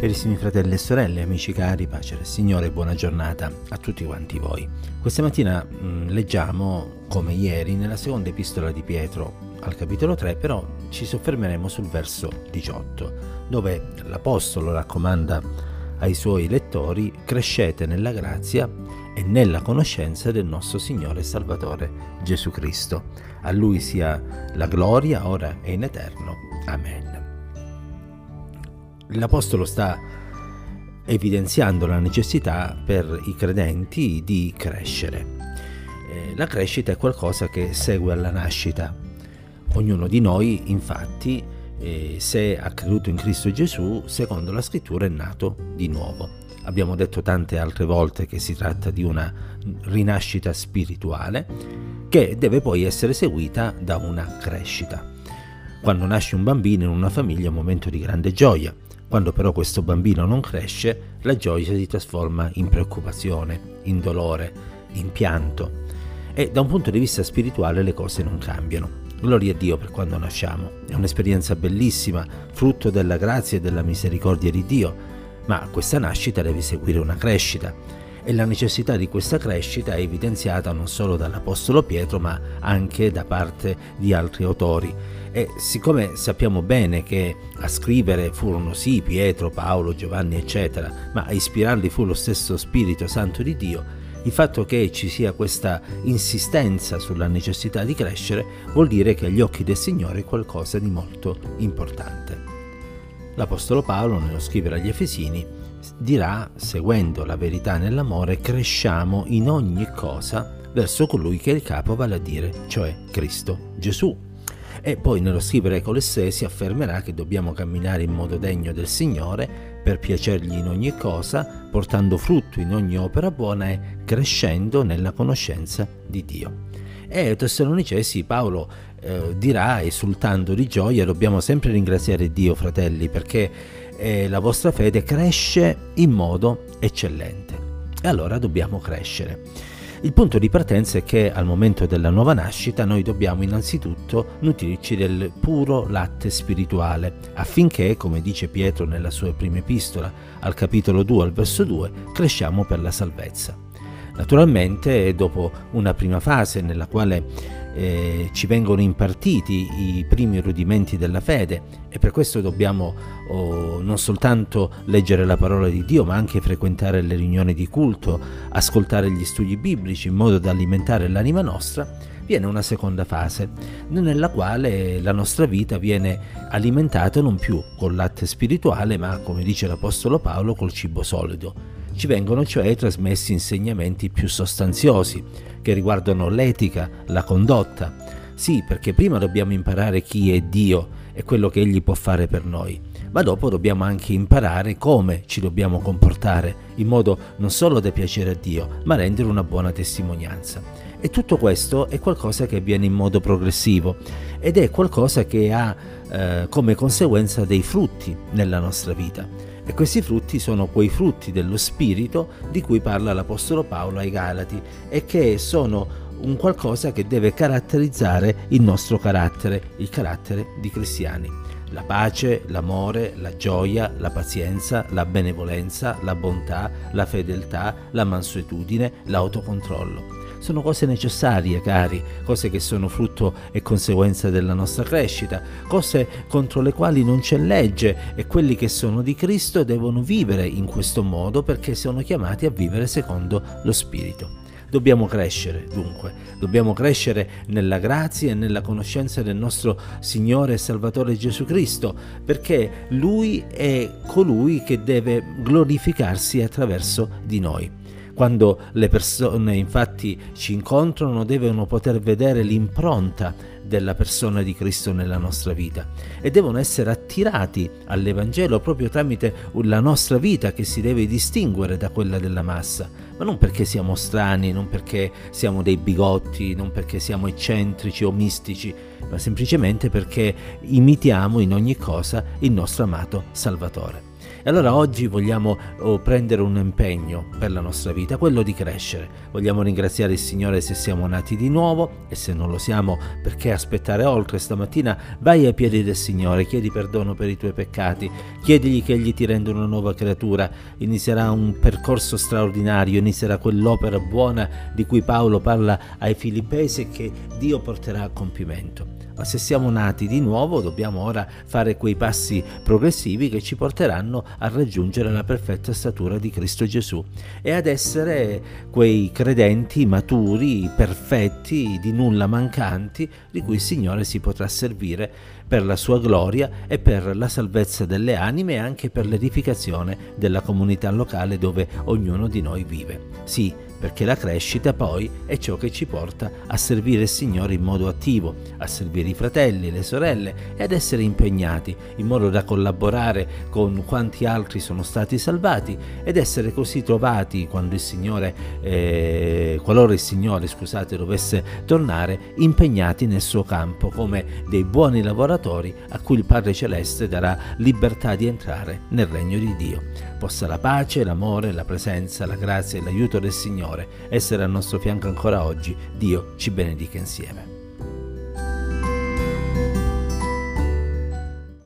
Carissimi fratelli e sorelle, amici cari, pace del Signore e buona giornata a tutti quanti voi. Questa mattina mh, mm, leggiamo, come ieri, nella seconda epistola di Pietro al capitolo 3, però ci soffermeremo sul verso 18, dove l'Apostolo raccomanda ai suoi lettori crescete nella grazia e nella conoscenza del nostro Signore e Salvatore Gesù Cristo. A Lui sia la gloria, ora e in eterno. Amen l'Apostolo sta evidenziando la necessità per i credenti di crescere. Eh, la crescita è qualcosa che segue alla nascita. Ognuno di noi, infatti, eh, se ha creduto in Cristo Gesù, secondo la scrittura è nato di nuovo. Abbiamo detto tante altre volte che si tratta di una rinascita spirituale che deve poi essere seguita da una crescita. Quando nasce un bambino in una famiglia è un momento di grande gioia, quando però questo bambino non cresce, la gioia si trasforma in preoccupazione, in dolore, in pianto. E da un punto di vista spirituale le cose non cambiano. Gloria a Dio per quando nasciamo. È un'esperienza bellissima, frutto della grazia e della misericordia di Dio, ma questa nascita deve seguire una crescita. E la necessità di questa crescita è evidenziata non solo dall'Apostolo Pietro, ma anche da parte di altri autori e siccome sappiamo bene che a scrivere furono sì Pietro, Paolo, Giovanni, eccetera, ma a ispirarli fu lo stesso Spirito Santo di Dio, il fatto che ci sia questa insistenza sulla necessità di crescere vuol dire che agli occhi del Signore è qualcosa di molto importante. L'Apostolo Paolo, nello scrivere agli Efesini, dirà, seguendo la verità nell'amore, cresciamo in ogni cosa verso colui che è il capo, vale a dire, cioè Cristo Gesù. E poi nello scrivere ai Colossesi affermerà che dobbiamo camminare in modo degno del Signore per piacergli in ogni cosa, portando frutto in ogni opera buona e crescendo nella conoscenza di Dio. E ai Tessalonicesi Paolo eh, dirà, esultando di gioia, dobbiamo sempre ringraziare Dio, fratelli, perché eh, la vostra fede cresce in modo eccellente. E allora dobbiamo crescere. Il punto di partenza è che al momento della nuova nascita noi dobbiamo innanzitutto nutrirci del puro latte spirituale, affinché, come dice Pietro nella sua prima epistola, al capitolo 2 al verso 2, cresciamo per la salvezza. Naturalmente, dopo una prima fase nella quale eh, ci vengono impartiti i primi rudimenti della fede e per questo dobbiamo oh, non soltanto leggere la parola di Dio ma anche frequentare le riunioni di culto, ascoltare gli studi biblici in modo da alimentare l'anima nostra, viene una seconda fase nella quale la nostra vita viene alimentata non più col latte spirituale ma come dice l'Apostolo Paolo col cibo solido. Ci vengono cioè trasmessi insegnamenti più sostanziosi che riguardano l'etica, la condotta. Sì, perché prima dobbiamo imparare chi è Dio e quello che Egli può fare per noi, ma dopo dobbiamo anche imparare come ci dobbiamo comportare, in modo non solo da piacere a Dio, ma rendere una buona testimonianza. E tutto questo è qualcosa che avviene in modo progressivo ed è qualcosa che ha eh, come conseguenza dei frutti nella nostra vita. E questi frutti sono quei frutti dello Spirito di cui parla l'Apostolo Paolo ai Galati e che sono un qualcosa che deve caratterizzare il nostro carattere, il carattere di cristiani. La pace, l'amore, la gioia, la pazienza, la benevolenza, la bontà, la fedeltà, la mansuetudine, l'autocontrollo sono cose necessarie, cari, cose che sono frutto e conseguenza della nostra crescita, cose contro le quali non c'è legge e quelli che sono di Cristo devono vivere in questo modo perché sono chiamati a vivere secondo lo Spirito. Dobbiamo crescere, dunque, dobbiamo crescere nella grazia e nella conoscenza del nostro Signore e Salvatore Gesù Cristo, perché Lui è colui che deve glorificarsi attraverso di noi. Quando le persone infatti ci incontrano devono poter vedere l'impronta della persona di Cristo nella nostra vita e devono essere attirati all'Evangelo proprio tramite la nostra vita che si deve distinguere da quella della massa, ma non perché siamo strani, non perché siamo dei bigotti, non perché siamo eccentrici o mistici, ma semplicemente perché imitiamo in ogni cosa il nostro amato Salvatore. E allora oggi vogliamo oh, prendere un impegno per la nostra vita, quello di crescere. Vogliamo ringraziare il Signore se siamo nati di nuovo e se non lo siamo perché aspettare oltre stamattina? Vai ai piedi del Signore, chiedi perdono per i tuoi peccati, chiedigli che Egli ti renda una nuova creatura, inizierà un percorso straordinario, inizierà quell'opera buona di cui Paolo parla ai Filippesi e che Dio porterà a compimento ma se siamo nati di nuovo dobbiamo ora fare quei passi progressivi che ci porteranno a raggiungere la perfetta statura di Cristo Gesù e ad essere quei credenti maturi, perfetti, di nulla mancanti, di cui il Signore si potrà servire per la sua gloria e per la salvezza delle anime e anche per l'edificazione della comunità locale dove ognuno di noi vive. Sì, perché la crescita poi è ciò che ci porta a servire il Signore in modo attivo, a servire i fratelli, le sorelle e ad essere impegnati in modo da collaborare con quanti altri sono stati salvati ed essere così trovati quando il Signore, eh, qualora il Signore, scusate, dovesse tornare, impegnati nel suo campo come dei buoni lavoratori a cui il Padre Celeste darà libertà di entrare nel regno di Dio. Possa la pace, l'amore, la presenza, la grazia e l'aiuto del Signore essere al nostro fianco ancora oggi. Dio ci benedica insieme.